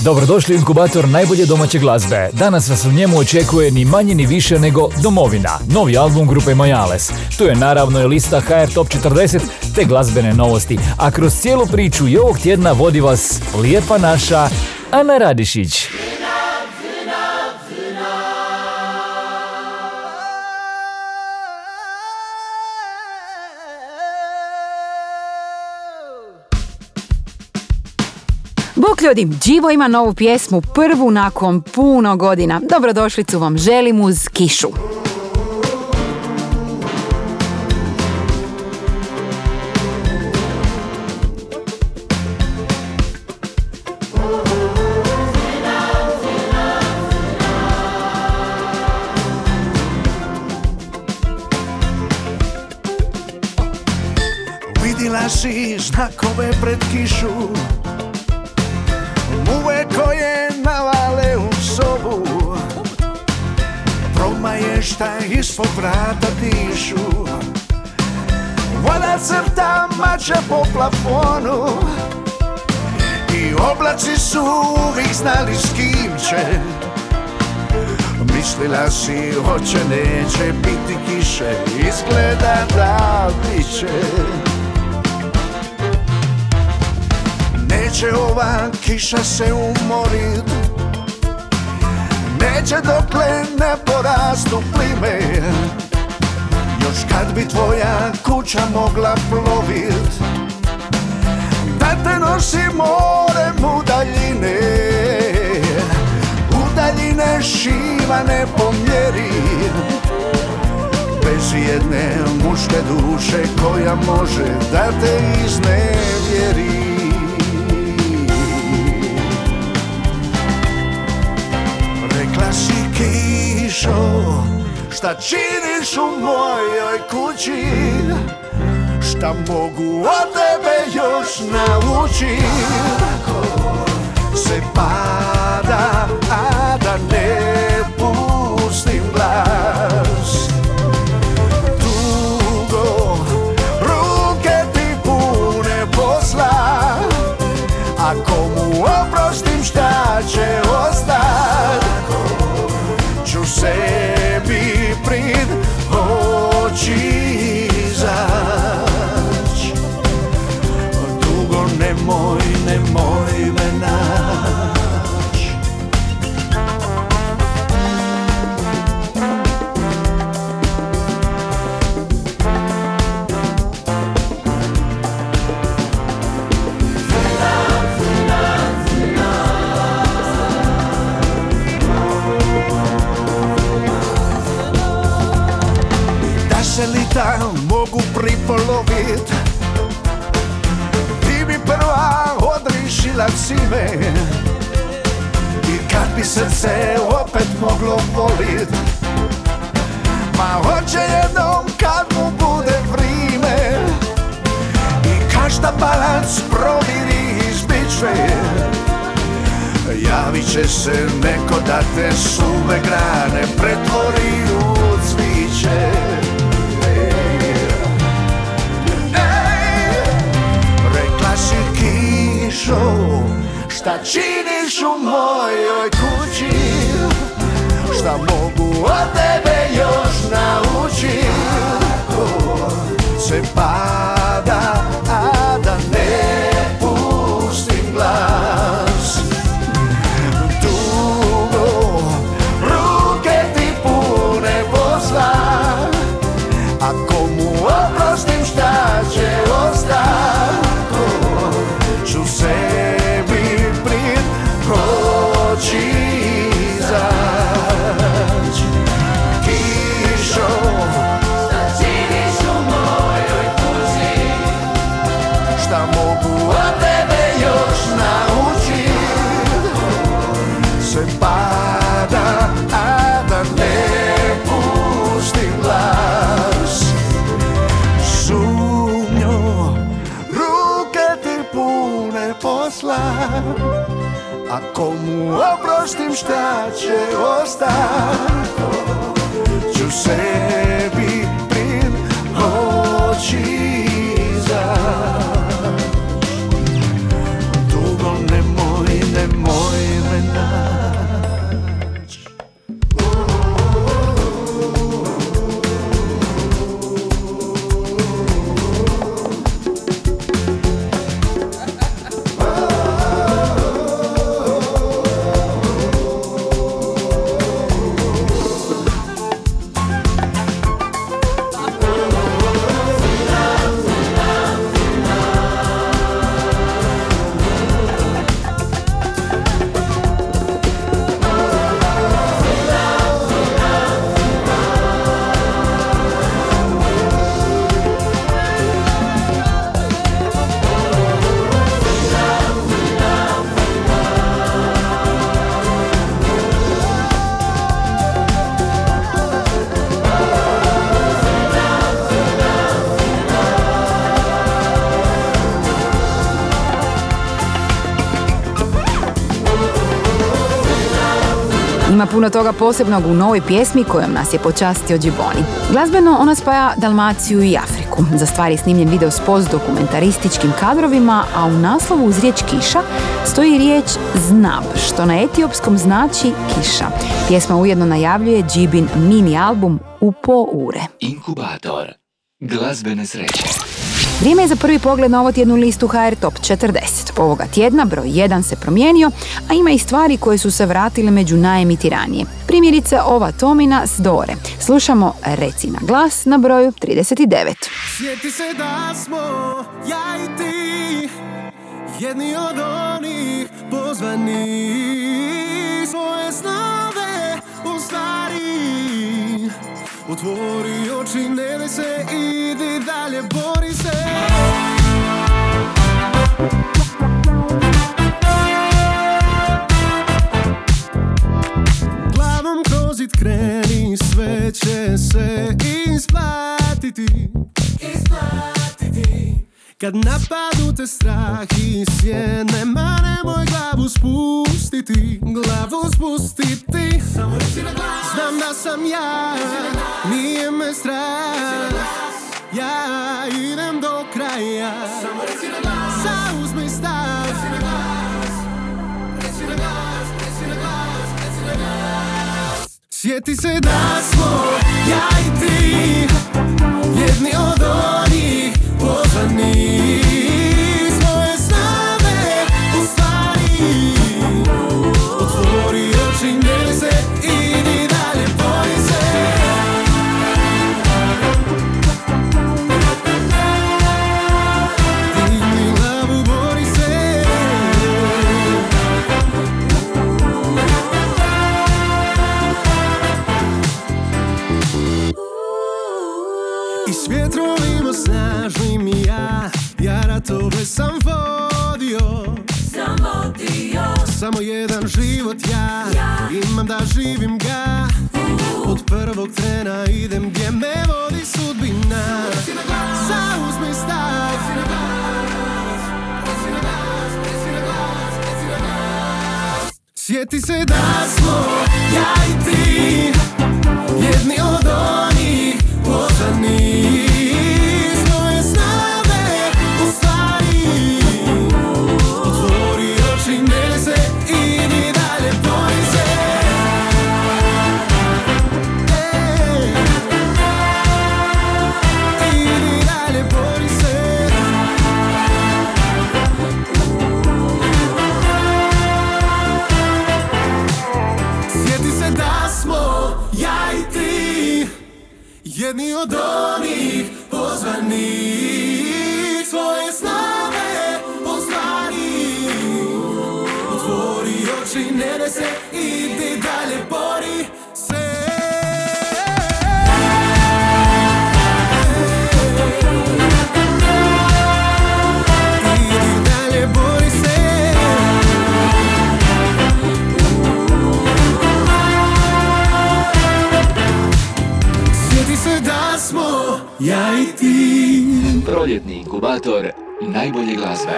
Dobrodošli u inkubator najbolje domaće glazbe. Danas vas u njemu očekuje ni manje ni više nego Domovina, novi album grupe Majales. Tu je naravno i lista HR Top 40 te glazbene novosti. A kroz cijelu priču i ovog tjedna vodi vas lijepa naša Ana Radišić. Bok ljudi, Đivo ima novu pjesmu, prvu nakon puno godina. Dobrodošlicu vam želim uz kišu. Vidjela si znakove pred kišu šta ispod vrata dišu. Voda crta mača po plafonu. I oblaci su uvijek znali s kim će. Mislila si hoće neće biti kiše. Izgleda da bit će. Neće ova kiša se umorit Neće dokle ne porastu plime. Još kad bi tvoja kuća mogla plovit Da te nosi morem u daljine. U daljine šivane po mjeri Bez jedne muške duše koja može da te iznevjeri kišo Šta činiš u mojoj kući? Šta mogu od tebe još naučit Se pada, a da ne pustim glas. Dugo ruke ti pune posla Ako mu oprostim šta će Sebi prid oči izać Dugo nemoj, nemoj lita mogu pripolovit? Ti bi prva odrišila cime I kad bi srce opet moglo volit? Ma hoće jednom kad mu bude vrime I každa balac proviri iz bičve Javit će se neko da te suve grane pretvori u cviće kišo Šta činiš u mojoj kući Šta mogu od tebe još naučit. Se pada, A komu oprostim šta će ostat? Ču se Ima puno toga posebnog u novoj pjesmi kojom nas je počastio Džiboni. Glazbeno ona spaja Dalmaciju i Afriku. Za stvar je snimljen video s dokumentarističkim kadrovima, a u naslovu uz riječ kiša stoji riječ znab, što na etiopskom znači kiša. Pjesma ujedno najavljuje Džibin mini album u po ure. Inkubator glazbene sreće. Vrijeme je za prvi pogled na ovotjednu listu HR Top 40. Ovoga tjedna broj 1 se promijenio, a ima i stvari koje su se vratile među najemitiranije. Primjerice ova Tomina s Dore. Slušamo Reci na glas na broju 39. Sjeti se da smo ja i ti Jedni od onih pozvani Svoje snove u stvari Otvori oči, ne se, idi dalje, bori se Glavom kroz zid kreni, sve će se isplatiti. Isplatiti Kad napadu te strah i sjene, ma nemoj glavu spustiti Glavu spustiti. Samo reci na glas Znam da sam ja, nije me strah. Ja idem do kraja. Samo reci na glas. Zauzmi stav Sjeti se da smo ja i ti Jedni od onih pozvani Ja ratove sam vodio. Sam vodio. Samo jedan život ja, Imam da živim ga. Od prvog trena idem gdje me vodi sudbina. Zauzmi stav. Sjeti se da smo ja i ti Jedni od onih pozvani inkubator najbolje glazbe.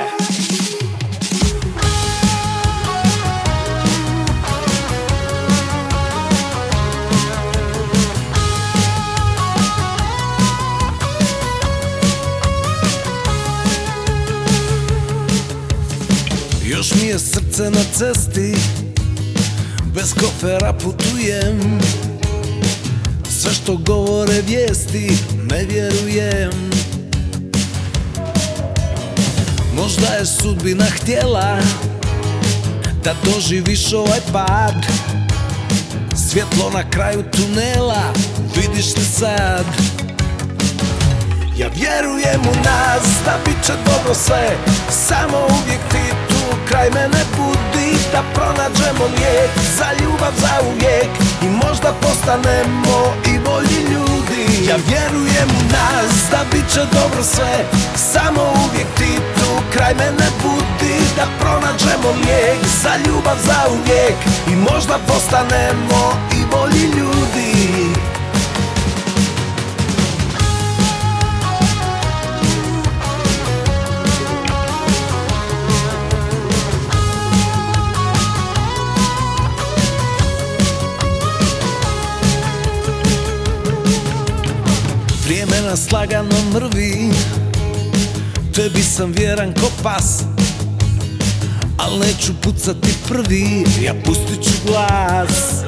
Još mi je srce na cesti Bez kofera putujem Sve što govore vijesti Ne vjerujem Možda je sudbina htjela Da doživiš ovaj pad. Svjetlo na kraju tunela Vidiš li sad. Ja vjerujem u nas da bit će dobro sve Samo uvijek ti tu kraj mene budi Da pronađemo lijek za ljubav za uvijek I možda postanemo i bolji ljudi. Ja vjerujem u nas da bit će dobro sve Samo uvijek ti kraj mene budi Da pronađemo lijek za ljubav za uvijek I možda postanemo i bolji ljudi. Vrijeme nas lagano mrvi Tebi sam vjeran ko pas Al neću pucati prvi Ja pustit ću glas.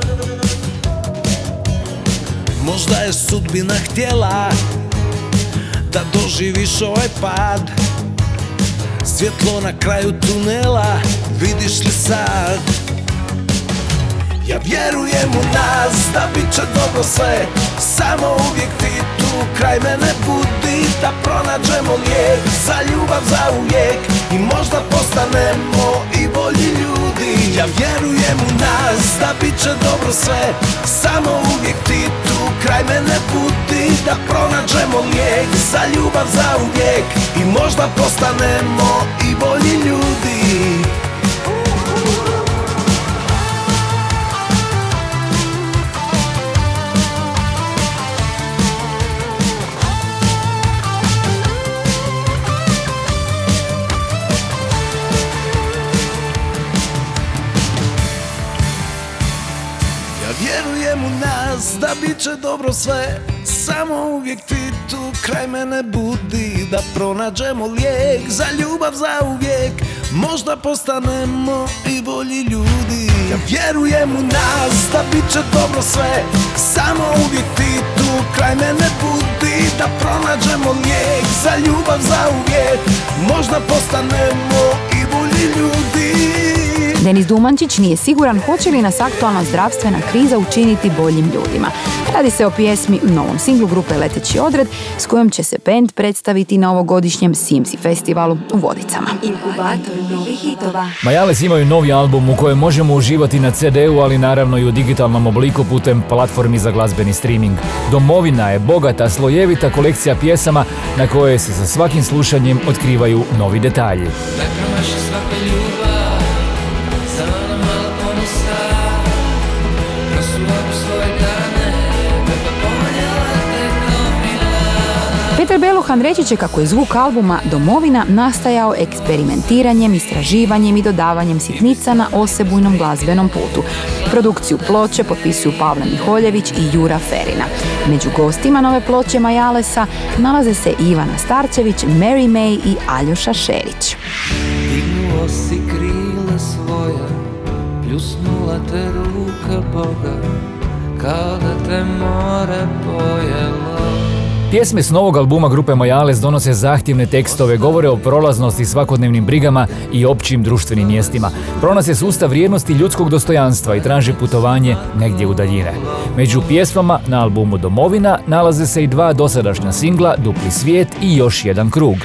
Možda je sudbina htjela Da doživiš ovaj pad. Svjetlo na kraju tunela Vidiš li sad? Ja vjerujem u nas da bit će dobro sve Samo uvijek ti kraj mene budi Da pronađemo lijek. Za ljubav za uvijek. I možda postanemo i bolji ljudi. Ja vjerujem u nas da bit će dobro sve. Samo uvijek ti tu. Kraj mene budi Da pronađemo lijek. Za ljubav za uvijek. I možda postanemo i bolji ljudi da bit će dobro sve Samo uvijek ti tu kraj mene budi Da pronađemo lijek za ljubav za uvijek. Možda postanemo i bolji ljudi. Ja vjerujem u nas da bit će dobro sve Samo uvijek ti tu kraj mene budi Da pronađemo lijek za ljubav za uvijek. Možda postanemo i bolji ljudi Denis Dumančić nije siguran hoće li nas aktualna zdravstvena kriza učiniti boljim ljudima. Radi se o pjesmi u novom singlu grupe Leteći odred s kojom će se band predstaviti na ovogodišnjem Simsi festivalu u Vodicama. Inkubator novih hitova. Majales imaju novi album u kojem možemo uživati na CD-u, ali naravno i u digitalnom obliku putem platformi za glazbeni streaming. Domovina je bogata, slojevita kolekcija pjesama na koje se sa svakim slušanjem otkrivaju novi detalji. Petar Beluhan reći će kako je zvuk albuma Domovina nastajao eksperimentiranjem, istraživanjem i dodavanjem sitnica na osebujnom glazbenom putu. Produkciju ploče potpisuju Pavle Miholjević i Jura Ferina. Među gostima nove ploče Majalesa nalaze se Ivana Starčević, Mary May i Aljoša Šerić. Dignuo si krile svoje, pljusnula te ruka Boga, kao da te more pojelo. Pjesme s novog albuma grupe Majales donose zahtjevne tekstove, govore o prolaznosti svakodnevnim brigama i općim društvenim mjestima. Pronose sustav vrijednosti ljudskog dostojanstva i traže putovanje negdje u daljine. Među pjesmama na albumu Domovina nalaze se i dva dosadašnja singla, Dupli svijet i još jedan krug.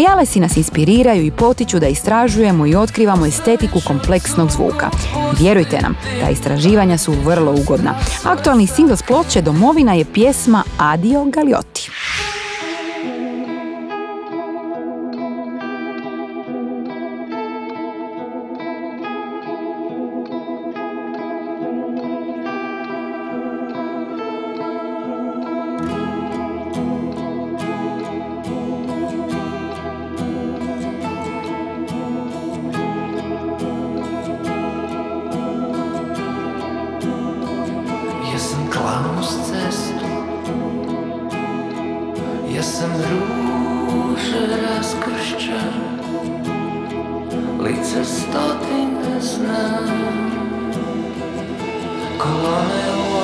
Majalesi nas inspiriraju i potiču da istražujemo i otkrivamo estetiku kompleksnog zvuka. Vjerujte nam, ta istraživanja su vrlo ugodna. Aktualni singl s ploče Domovina je pjesma Adio Galiotti. Це сто ти не знав, колони.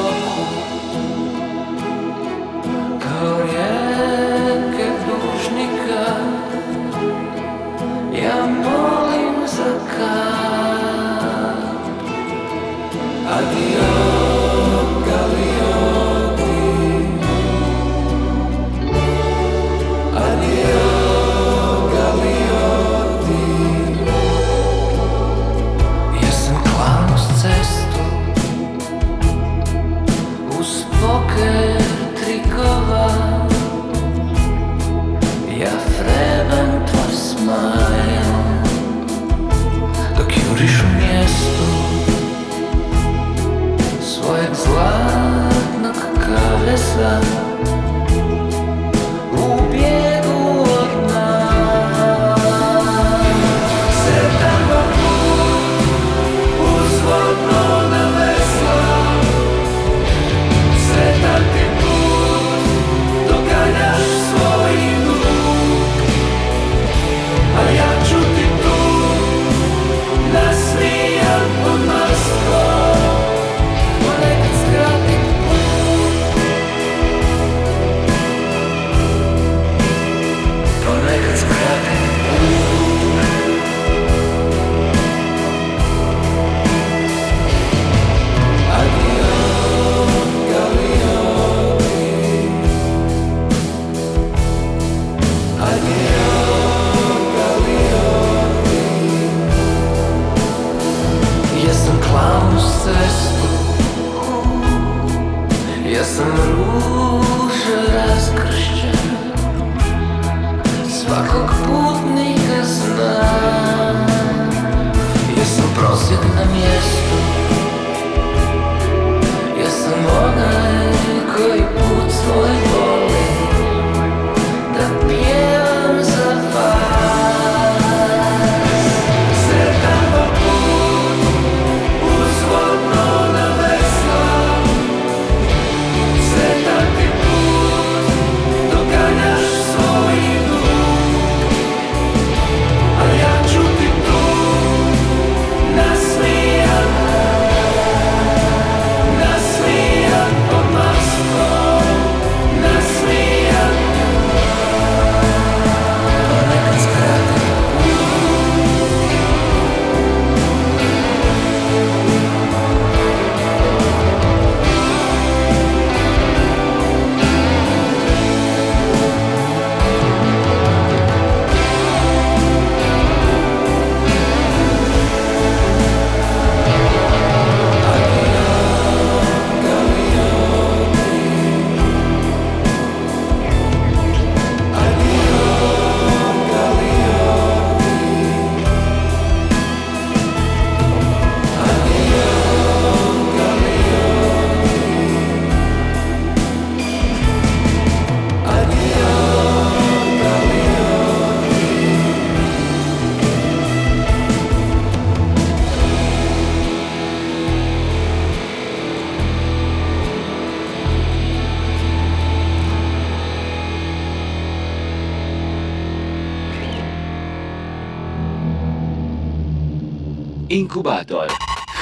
inkubator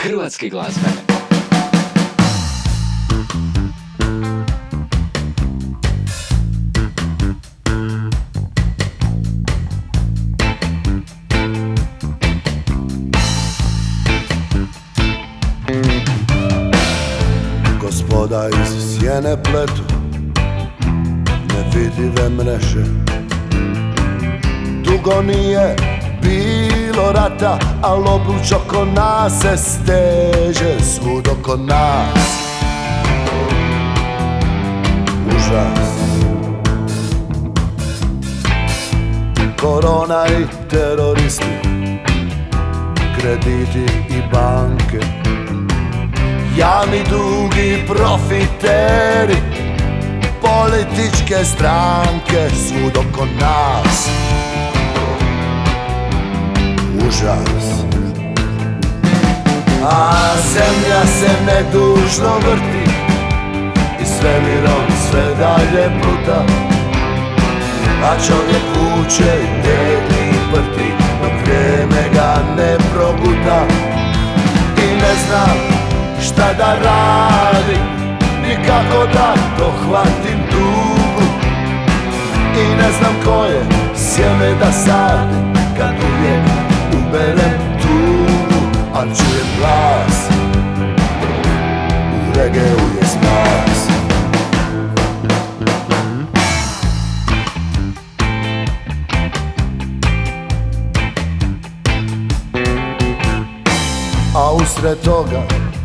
hrvatske glazbe. Se steže svud oko nas. Užas. Korona i teroristi Krediti i banke. Javni dugi profiteri Političke stranke Svud oko nas. Užas. A zemlja se nedužno vrti I sve svemirom sve dalje pluta A čovjek uče i prti Dok vrijeme ga ne probuta. I ne znam šta da radim Nikako da dohvatim dugu I ne znam koje sjeme da sadim Kad uvijek uberem glas. U regeu je spas. A usred toga,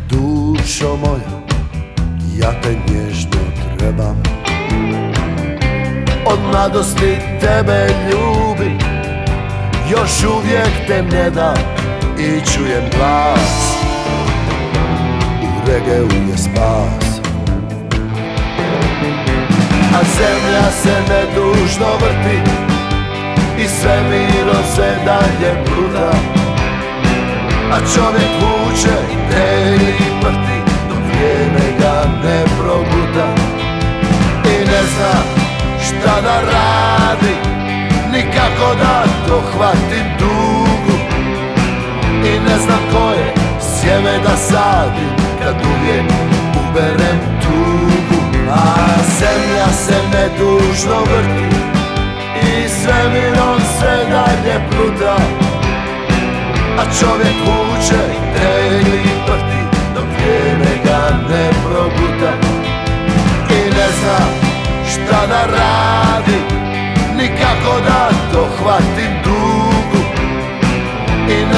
dušo moja, ja te nježno trebam. Od mladosti tebe ljubim, još uvijek te ne dam i čujem glas. U regeu je spas. A zemlja se nedužno vrti i svemirom se dalje pluta a čovjek vuče tegli i prti Dok vrijeme ga ne proguta. I ne zna šta da radi Nikako da dohvatim dugu I ne znam koje sjeme da sadim Kad uvijek uberem tugu. A zemlja se nedužno vrti I svemirom se dalje pluta. A čovjek vuče tegli i prti Dok vrijeme ga ne proguta I ne zna šta da radi Nikako da dohvatim dugu I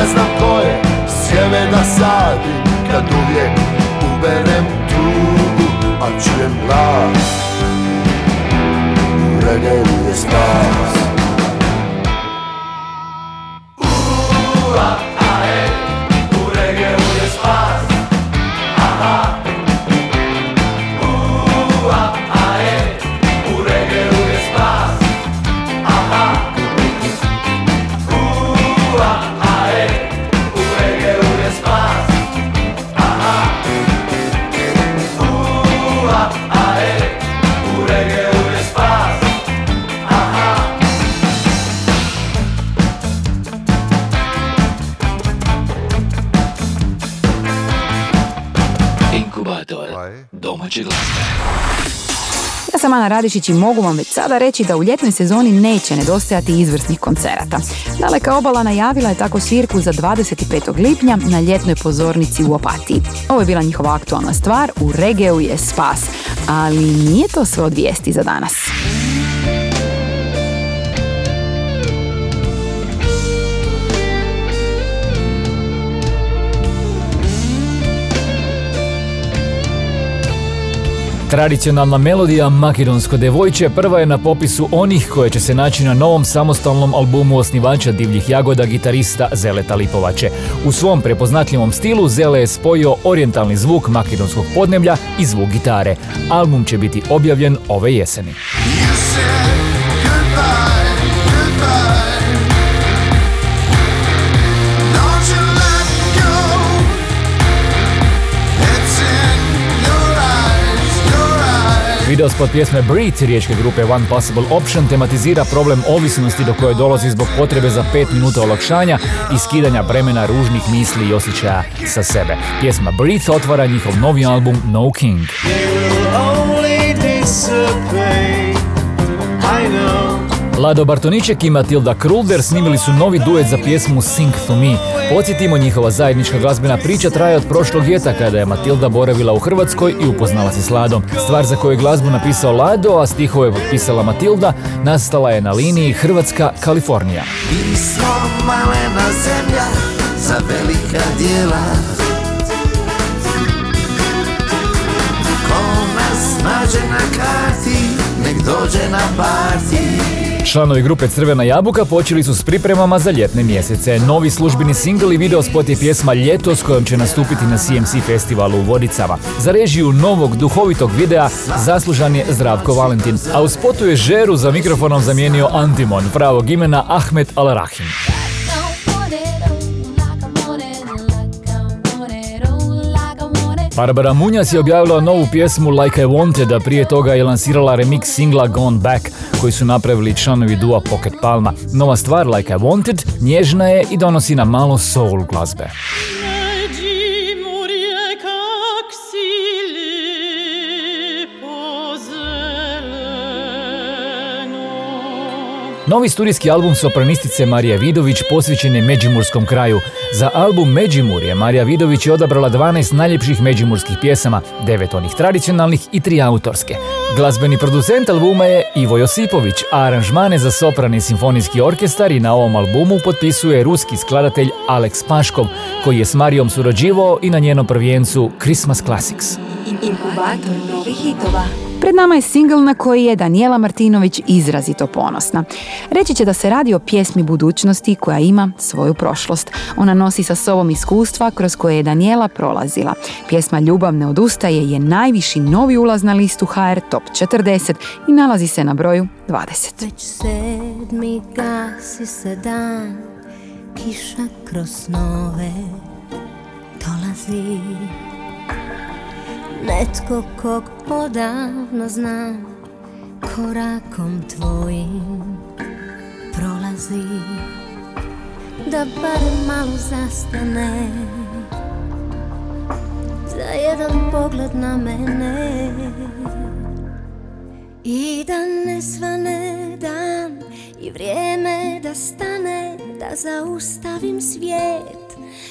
ne znam koje sjeme da sadim Kad uvijek uberem tugu A čujem glas. Regeu je spas Radišić i mogu vam već sada reći da u ljetnoj sezoni neće nedostajati izvrsnih koncerata. Daleka obala najavila je tako svirku za 25. lipnja na ljetnoj pozornici u Opatiji. Ovo je bila njihova aktualna stvar, u regeu je spas. Ali nije to sve od vijesti za danas. Tradicionalna melodija Makedonsko devojče prva je na popisu onih koje će se naći na novom samostalnom albumu osnivača Divljih jagoda gitarista Zeleta Lipovače. U svom prepoznatljivom stilu Zele je spojio orijentalni zvuk makedonskog podneblja i zvuk gitare. Album će biti objavljen ove jeseni. Videospot pjesme Breathe riječke grupe One Possible Option tematizira problem ovisnosti do koje dolazi zbog potrebe za 5 minuta olakšanja i skidanja bremena ružnih misli i osjećaja sa sebe. Pjesma Breathe otvara njihov novi album No King. Lado Bartoniček i Matilda Krulder snimili su novi duet za pjesmu Sing to Me. Podsjetimo, njihova zajednička glazbena priča traje od prošlog ljeta kada je Matilda boravila u Hrvatskoj i upoznala se s Ladom. Stvar za koju je glazbu napisao Lado, a stihove je potpisala Matilda, nastala je na liniji Hrvatska-Kalifornija. Malena zemlja za velika na karti, nek dođe na parti Članovi grupe Crvena jabuka počeli su s pripremama za ljetne mjesece. Novi službeni singl i video spot je pjesma Ljeto s kojom će nastupiti na CMC festivalu u Vodicama. Za režiju novog duhovitog videa zaslužan je Zdravko Valentin, a u spotu je žeru za mikrofonom zamijenio Antimon, pravog imena Ahmed Al-Rahim. Barbara Munjas je objavila novu pjesmu Like I Wanted, a prije toga je lansirala remix singla Gone Back, koji su napravili članovi dua Pocket Palma. Nova stvar Like I Wanted nježna je i donosi nam malo soul glazbe. Novi studijski album sopranistice Marija Vidović posvećen je Međimurskom kraju. Za album Međimurje Marija Vidović je odabrala 12 najljepših međimurskih pjesama, 9 onih tradicionalnih i 3 autorske. Glazbeni producent albuma je Ivo Josipović, a aranžmane za sopran simfonijski orkestar i na ovom albumu potpisuje ruski skladatelj Alex Paškov, koji je s Marijom surađivao i na njenom prvijencu Christmas Classics. Inkubator novih hitova. Pred nama je singl na koji je Daniela Martinović izrazito ponosna. Reći će da se radi o pjesmi budućnosti koja ima svoju prošlost. Ona nosi sa sobom iskustva kroz koje je Daniela prolazila. Pjesma Ljubav ne odustaje je najviši novi ulaz na listu HR Top 40 i nalazi se na broju 20. Već sedmi gasi se dan, kiša kroz snove dolazi. Netko kog odavno znam, korakom tvojim prolazi. Da barem malo zastane, za jedan pogled na mene. I da ne svane dan i vrijeme da stane Da zaustavim svijet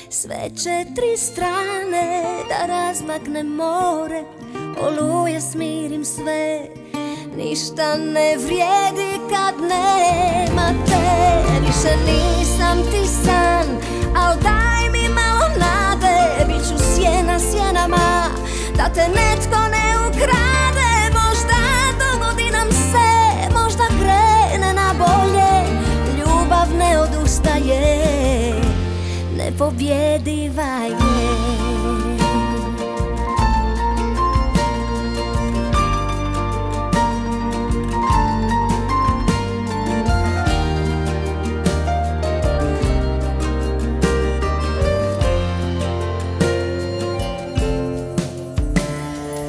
Sve četiri strane Da razmakne more. Oluje smirim sve. Ništa ne vrijedi kad nema te. Više nisam ti san Al daj mi malo nade. Biću sjena sjenama Da te netko ne ukrade. Možda dogodi nam se Možda krene na bolje. Ljubav ne odustaje Nepobjediva je.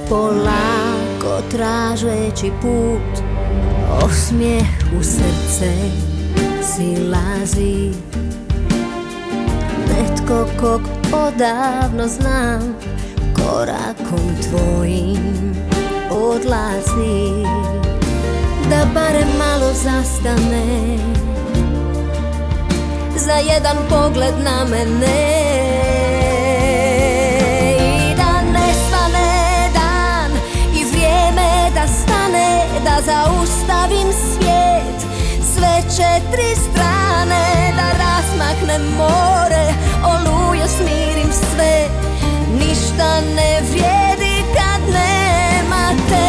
Polako tražeći put Osmijeh u srce silazi Netko kog odavno znam Korakom tvojim odlazi Da barem malo zastane Za jedan pogled na mene. I da ne svane dan I vrijeme da stane Da zaustavim svijet. Sve četiri strane Da razmaknem more Oluje smirim sve. Ništa ne vrijedi kad nema te.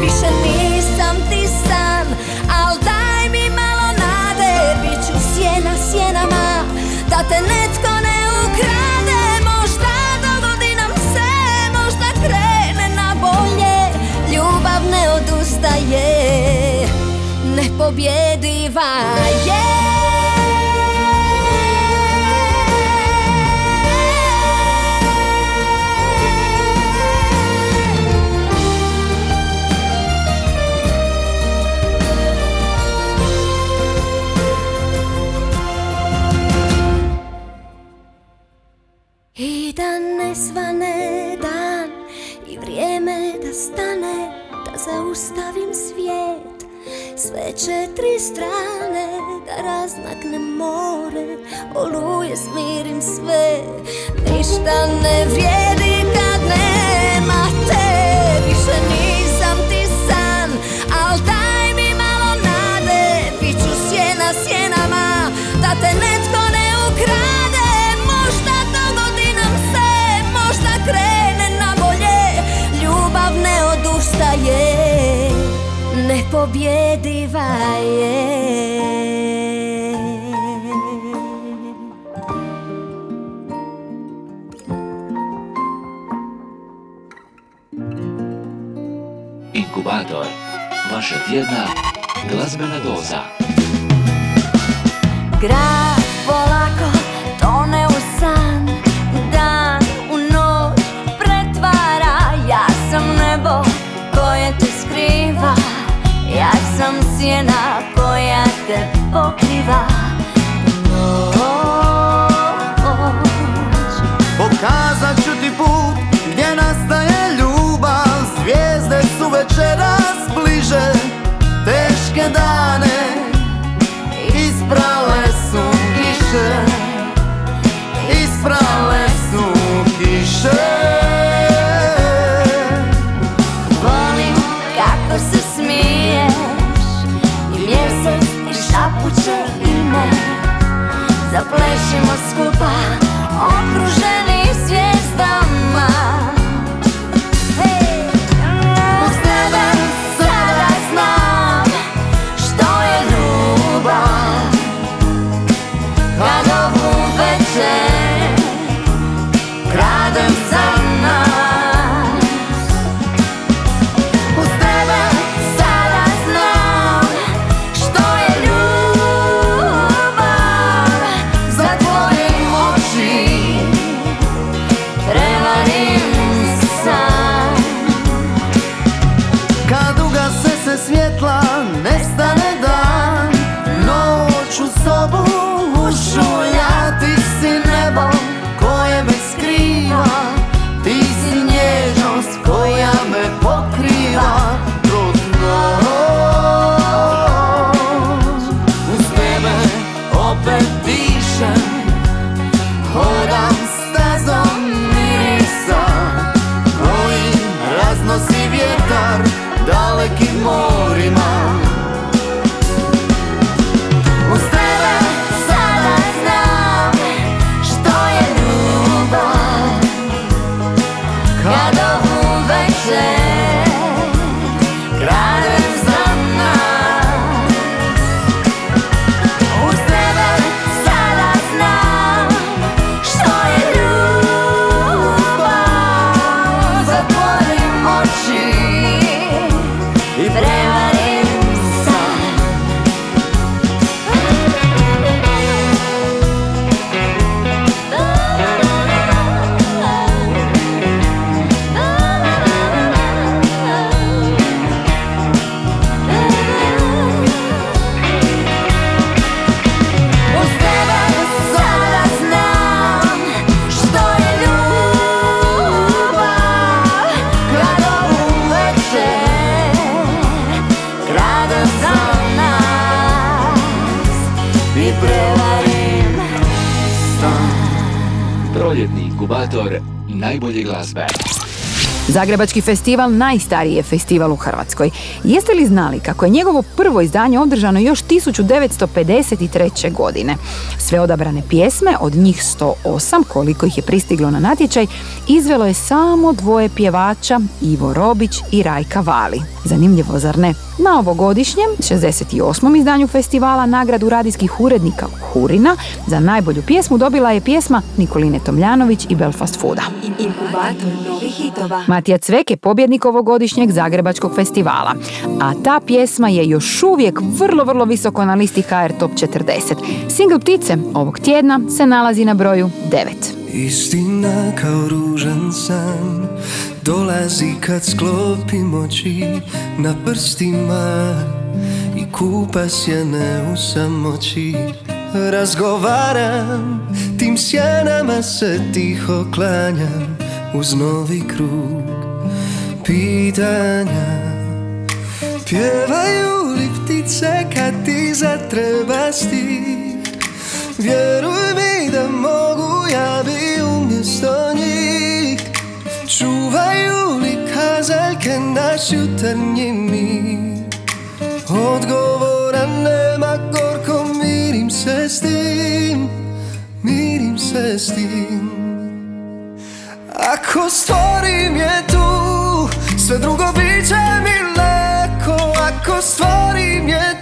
Više nisam ti san Al daj mi malo nade. Biću sjena sjenama Da te netko ne ukrade. Možda dogodi nam se Možda krene na bolje. Ljubav ne odustaje Nepobjediva da stane Da zaustavim svijet. Sve četiri strane Da razmaknem more. Oluje smirim sve. Ništa ne vrijedi Nepobjediva je Inkubator. Vaša tjedna glazbena doza. Grad нашим glazbe. Zagrebački festival najstariji je festival u Hrvatskoj. Jeste li znali kako je njegovo prvo izdanje održano još 1953. godine? Sve odabrane pjesme, od njih 108, koliko ih je pristiglo na natječaj, izvelo je samo dvoje pjevača, Ivo Robić i Rajka Vali. Zanimljivo, zar ne? Na ovogodišnjem, 68. izdanju festivala, nagradu radijskih urednika Hurina za najbolju pjesmu dobila je pjesma Nikoline Tomljanović i Belfast Fooda. Inkubator novih hitova. Matija Cvek je pobjednik ovogodišnjeg Zagrebačkog festivala, a ta pjesma je još uvijek vrlo, vrlo visoko na listi HR Top 40. Single ptice ovog tjedna se nalazi na broju 9. Istina kao ružan san Dolazi kad sklopim oči na prstima I kupa sjene u samoći. Razgovaram, tim sjenama se tiho klanjam Uz novi krug pitanja. Pjevaju li ptice kad ti zatreba stih Vjeruj mi da mogu, ja bi umjesto njih. Čuvaju li kazaljke naš jutarnji mir Odgovora nema, gorko mirim se s tim Mirim se s tim. Ako stvorim je tu, sve drugo bit će mi lako Ako stvorim je tu,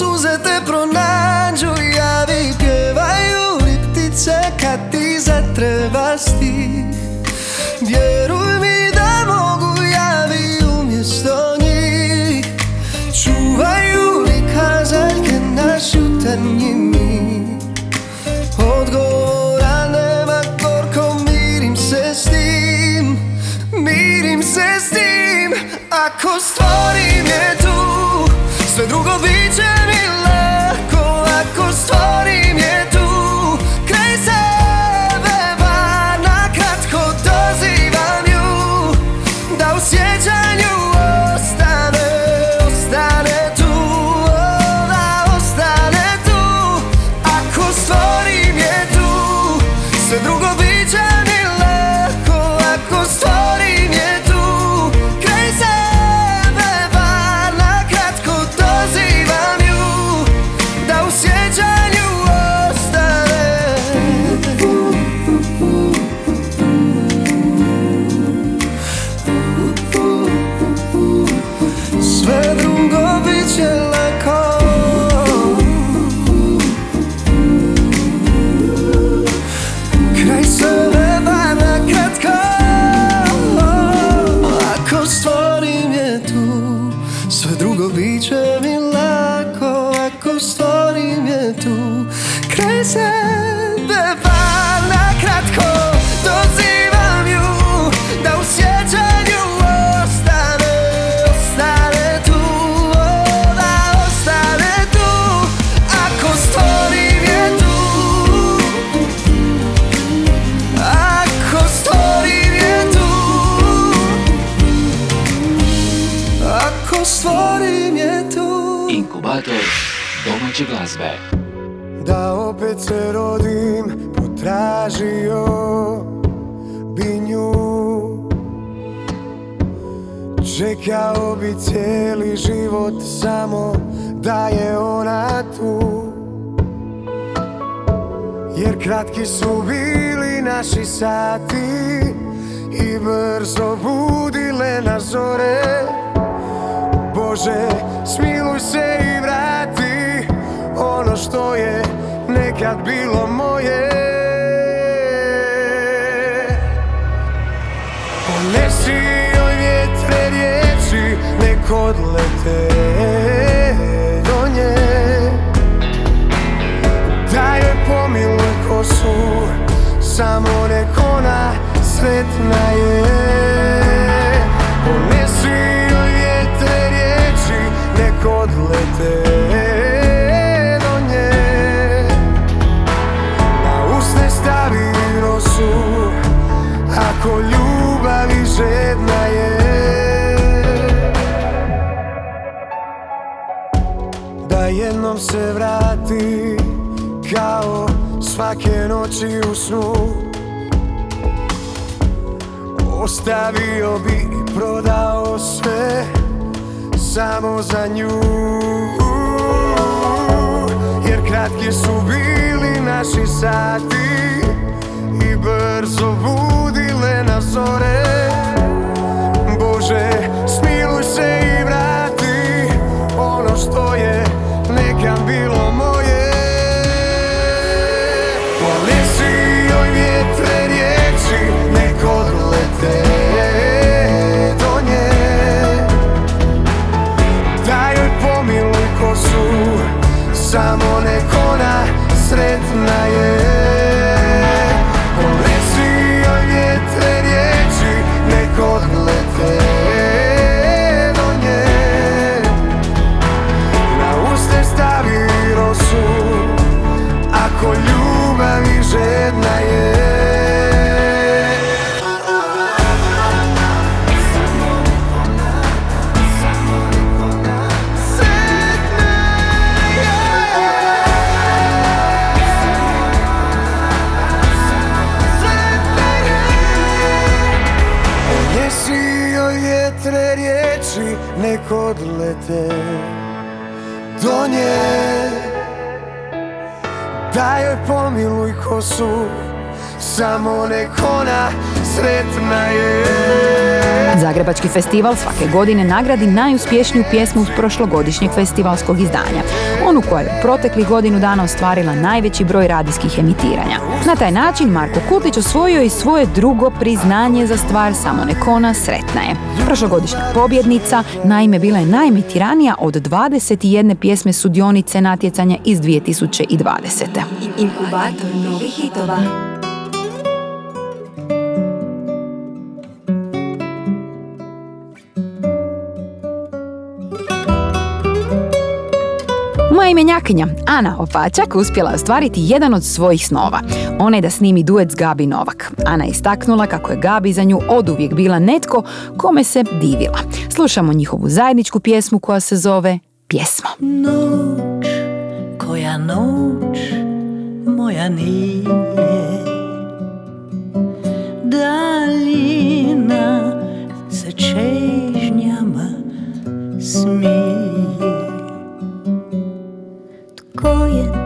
suze te pronađu Ja bi pjevao treba stih Vjeruj mi da mogu ja bi umjesto njih. Čuvaju mi kazaljke nema gorko, mirim se s tim. Mirim se s tim. Ako stvorim je Sve drugo bit će mi Nek odlete do nje. Da joj pomiluj kosu Samo nek ona sretna je Ponesi joj vjetre riječi Nek odlete do nje. Na usne stavi rosu Ako ljubavi se vrati kao svake noći u snu. Ostavio bi i prodao sve samo za nju. Jer kratki su bili naši sati i brzo budile na zore. Bože, smiluj se i vrati ono što je Zagrebački festival svake godine nagradi najuspješniju pjesmu s prošlogodišnjeg festivalskog izdanja. onu koja je proteklih godinu dana ostvarila najveći broj radijskih emitiranja. Na taj način Marko Kutić osvojio i svoje drugo priznanje za stvar Samo nekona sretna je. Prošlogodišnja pobjednica naime bila je najemitiranija od 21 pjesme sudionice natjecanja iz 2020. Inkubator novih hitova. Imenjakinja, Ana Opačak, uspjela je ostvariti jedan od svojih snova. Ona je da snimi duet s Gabi Novak. Ana je istaknula kako je Gabi za nju oduvijek bila netko kome se divila. Slušamo njihovu zajedničku pjesmu koja se zove Pjesma. Noć, koja noć moja nije Daljina se čežnjama smije Tko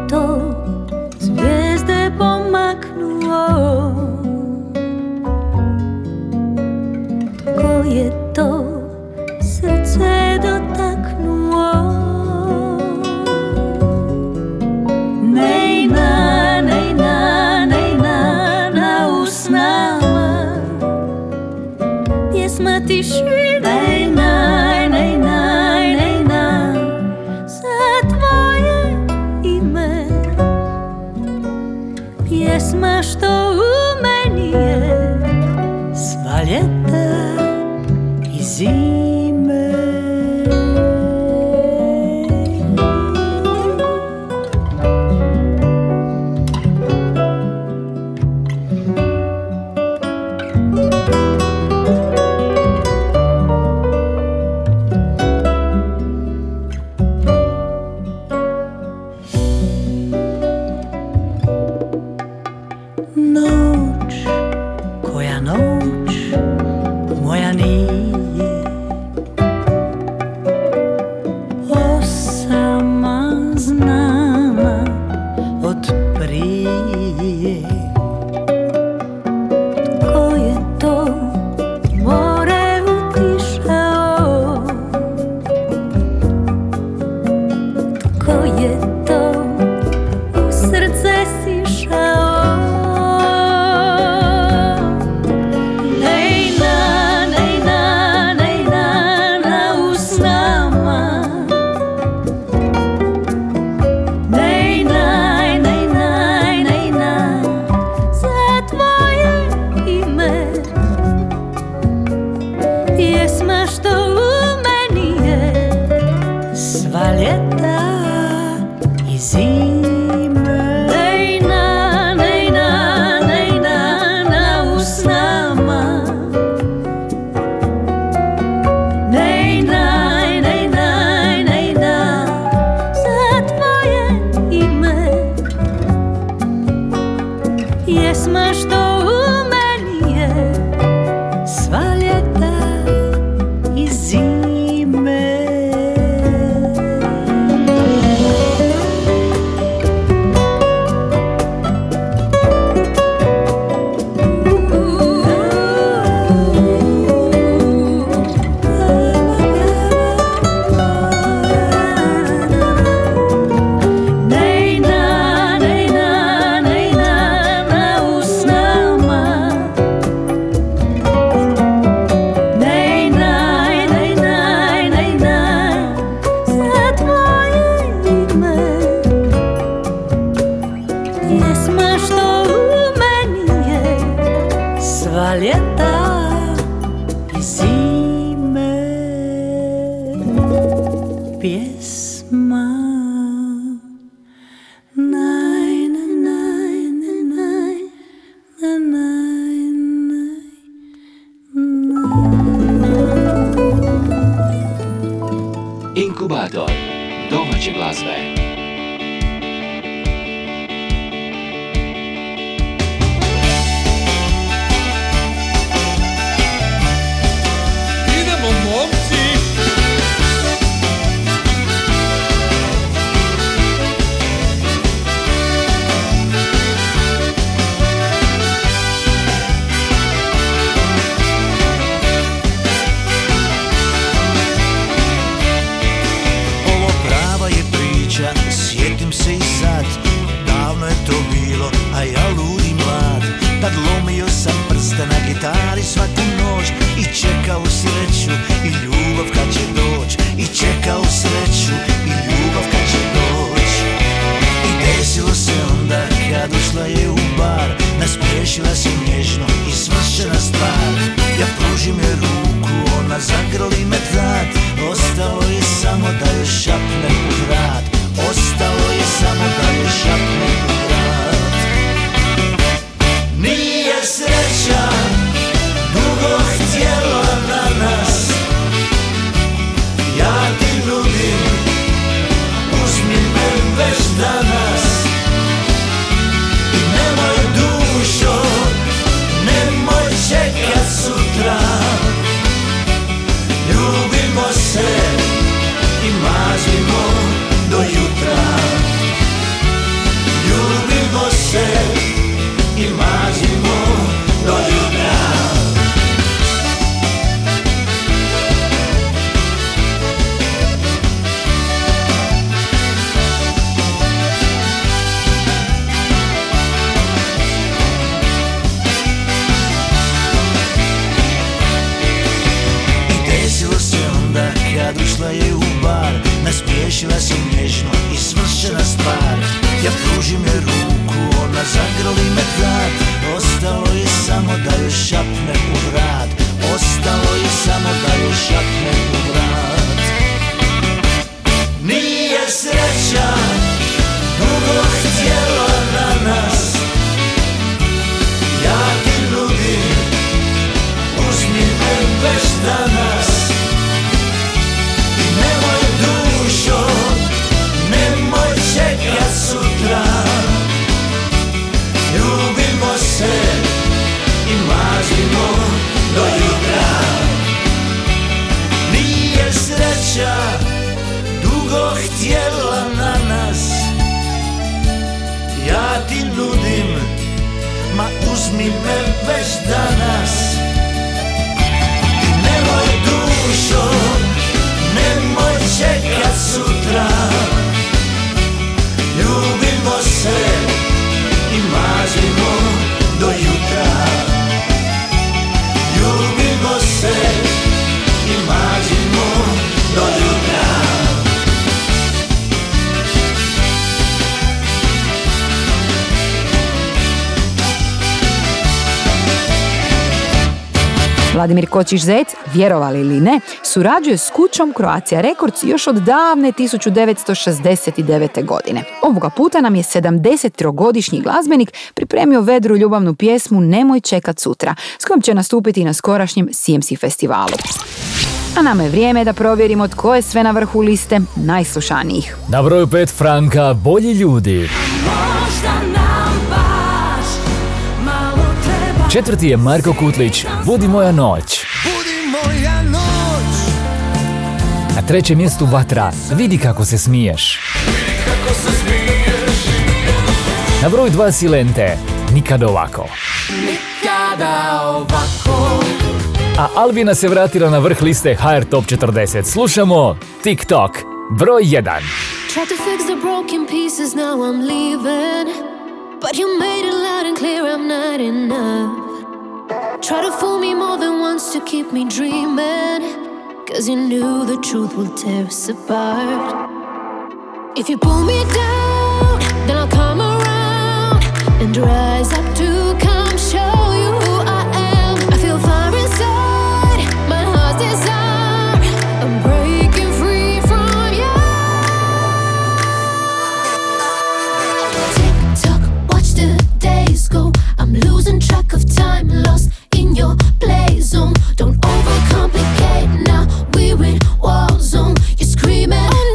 Vladimir Kočić-Zec, vjerovali ili ne, surađuje s kućom Croatia Records još od davne 1969. godine. Ovoga puta nam je 73-godišnji glazbenik pripremio vedru ljubavnu pjesmu Nemoj čekat sutra, s kojom će nastupiti na skorašnjem CMC festivalu. A nama je vrijeme da provjerimo tko je sve na vrhu liste najslušanijih. Na broju 5 Franka Bolji ljudi. Četvrti je Marko Kutlić, Budi moja noć. moja noć Na trećem mjestu Vatra, Vidi kako se smiješ. Kako se smiješ Na broju 2 Silente, Nikad ovako. Nikada ovako A Albina se vratila na vrh liste HR Top 40. Slušamo TikTok, broj 1. Tried to fix the broken pieces, now I'm leaving. But you made it loud and clear I'm not enough. Try to fool me more than once to keep me dreaming. Cause you knew the truth will tear us apart. If you pull me down, then I'll come around and rise up to time, lost in your play zone. Don't overcomplicate now. We're in war zone. You're screaming,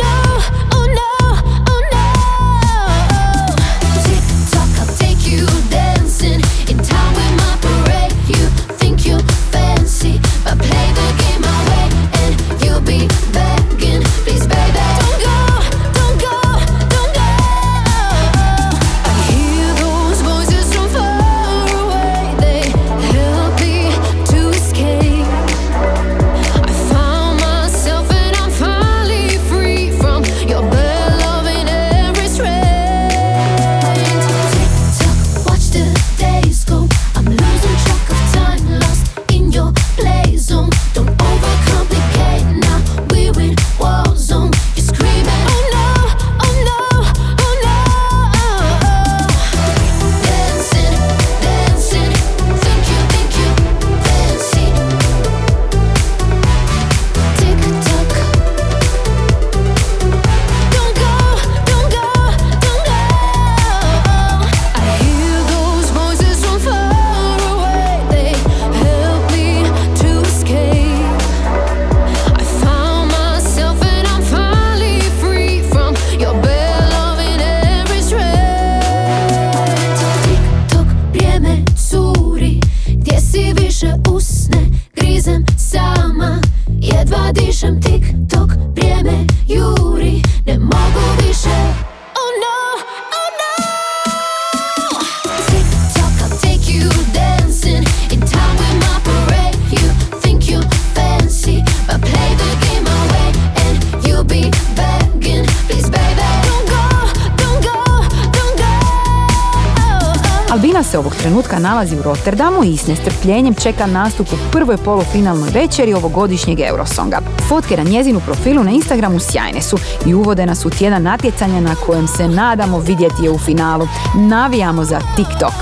nalazi u Rotterdamu i s nestrpljenjem čeka nastup u prvoj polufinalnoj večeri ovogodišnjeg Eurosonga. Fotke na njezinu profilu na Instagramu sjajne su i uvode nas u tjedan natjecanja na kojem se nadamo vidjeti je u finalu. Navijamo za TikTok.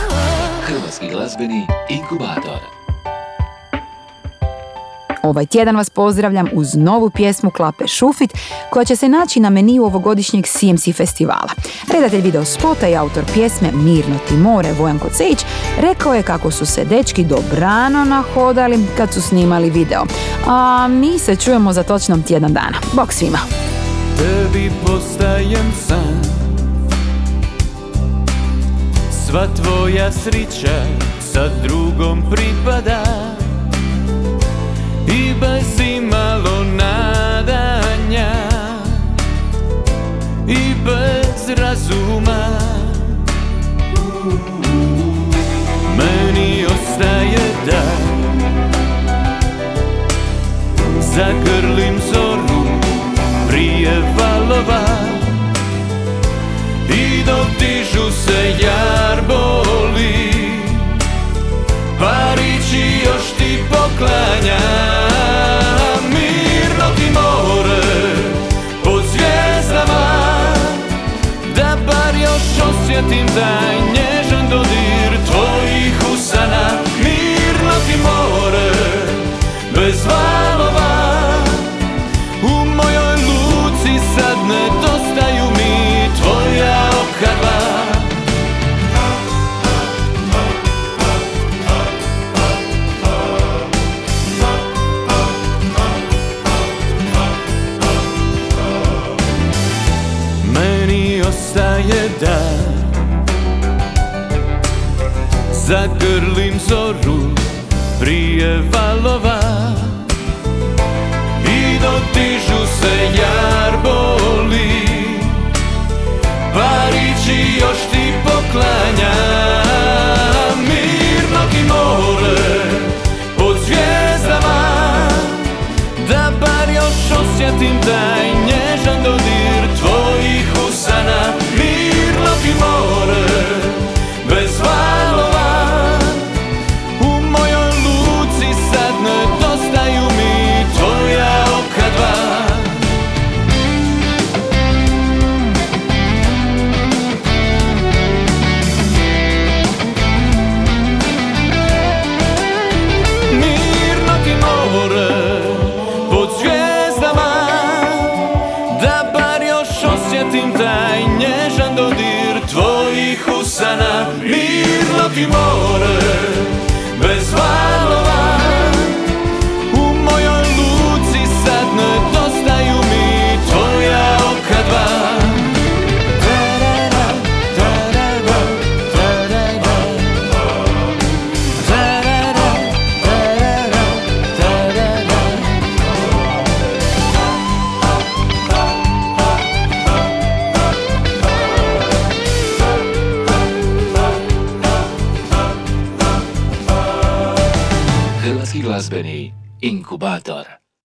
Hrvatski glazbeni inkubator. Ovaj tjedan vas pozdravljam uz novu pjesmu Klape Šufit koja će se naći na meniju ovogodišnjeg CMC festivala. Redatelj video spota i autor pjesme Mirno ti more Vojan Kocejić rekao je kako su se dečki dobrano nahodali kad su snimali video. A mi se čujemo za točnom tjedan dana. Bok svima! Tebi postajem san Sva tvoja srića sa drugom pripada Zagrlim zoru prije valova I dotižu se jarboli. Parići još ti poklanja Mirno ti more pod zvijezdama Da bar još osjetim taj ostaje da Zagrlim zoru prije valova I dotižu se jarboli Parići još ti poklanja Mirno ti more pod zvijezdama. Da bar još osjetim taj nježan dodir tvojih usana Mirno